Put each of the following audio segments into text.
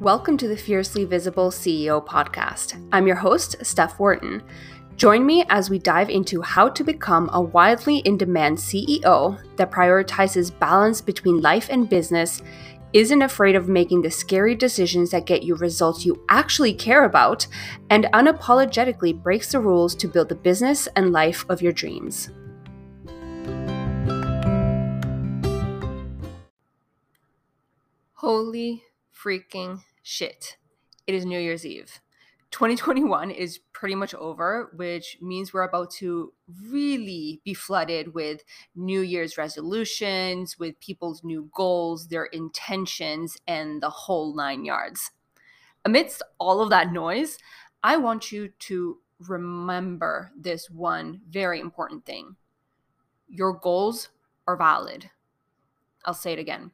Welcome to the Fiercely Visible CEO podcast. I'm your host, Steph Wharton. Join me as we dive into how to become a wildly in demand CEO that prioritizes balance between life and business, isn't afraid of making the scary decisions that get you results you actually care about, and unapologetically breaks the rules to build the business and life of your dreams. Holy freaking shit. It is New Year's Eve. 2021 is pretty much over, which means we're about to really be flooded with New Year's resolutions, with people's new goals, their intentions, and the whole nine yards. Amidst all of that noise, I want you to remember this one very important thing your goals are valid. I'll say it again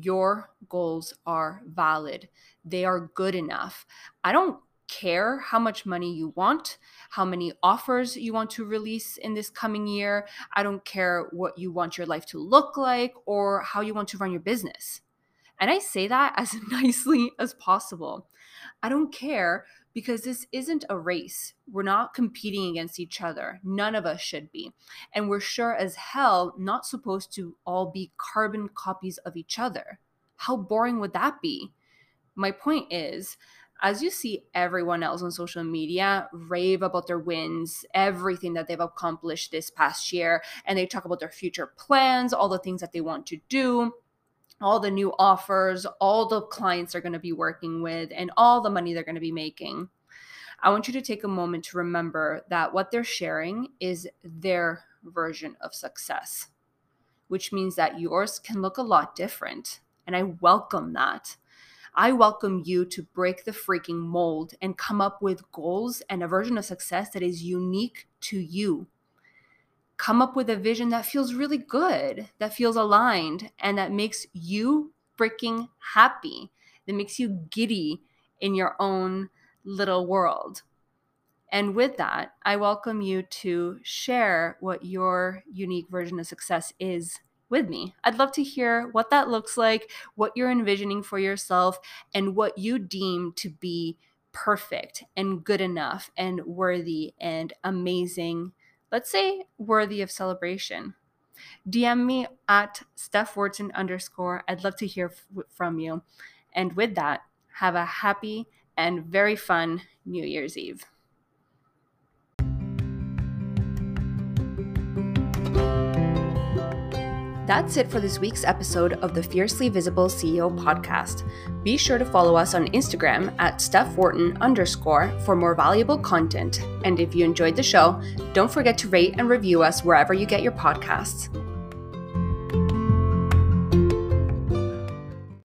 your goals are valid. They are good enough. I don't care how much money you want, how many offers you want to release in this coming year. I don't care what you want your life to look like or how you want to run your business. And I say that as nicely as possible. I don't care because this isn't a race. We're not competing against each other. None of us should be. And we're sure as hell not supposed to all be carbon copies of each other. How boring would that be? My point is, as you see everyone else on social media rave about their wins, everything that they've accomplished this past year, and they talk about their future plans, all the things that they want to do, all the new offers, all the clients they're going to be working with, and all the money they're going to be making. I want you to take a moment to remember that what they're sharing is their version of success, which means that yours can look a lot different. And I welcome that. I welcome you to break the freaking mold and come up with goals and a version of success that is unique to you come up with a vision that feels really good, that feels aligned, and that makes you freaking happy, that makes you giddy in your own little world. And with that, I welcome you to share what your unique version of success is with me. I'd love to hear what that looks like, what you're envisioning for yourself, and what you deem to be perfect and good enough and worthy and amazing let's say worthy of celebration. DM me at Steph underscore. I'd love to hear f- from you. And with that, have a happy and very fun New Year's Eve. That's it for this week's episode of the Fiercely Visible CEO podcast. Be sure to follow us on Instagram at Steph Wharton underscore for more valuable content. And if you enjoyed the show, don't forget to rate and review us wherever you get your podcasts.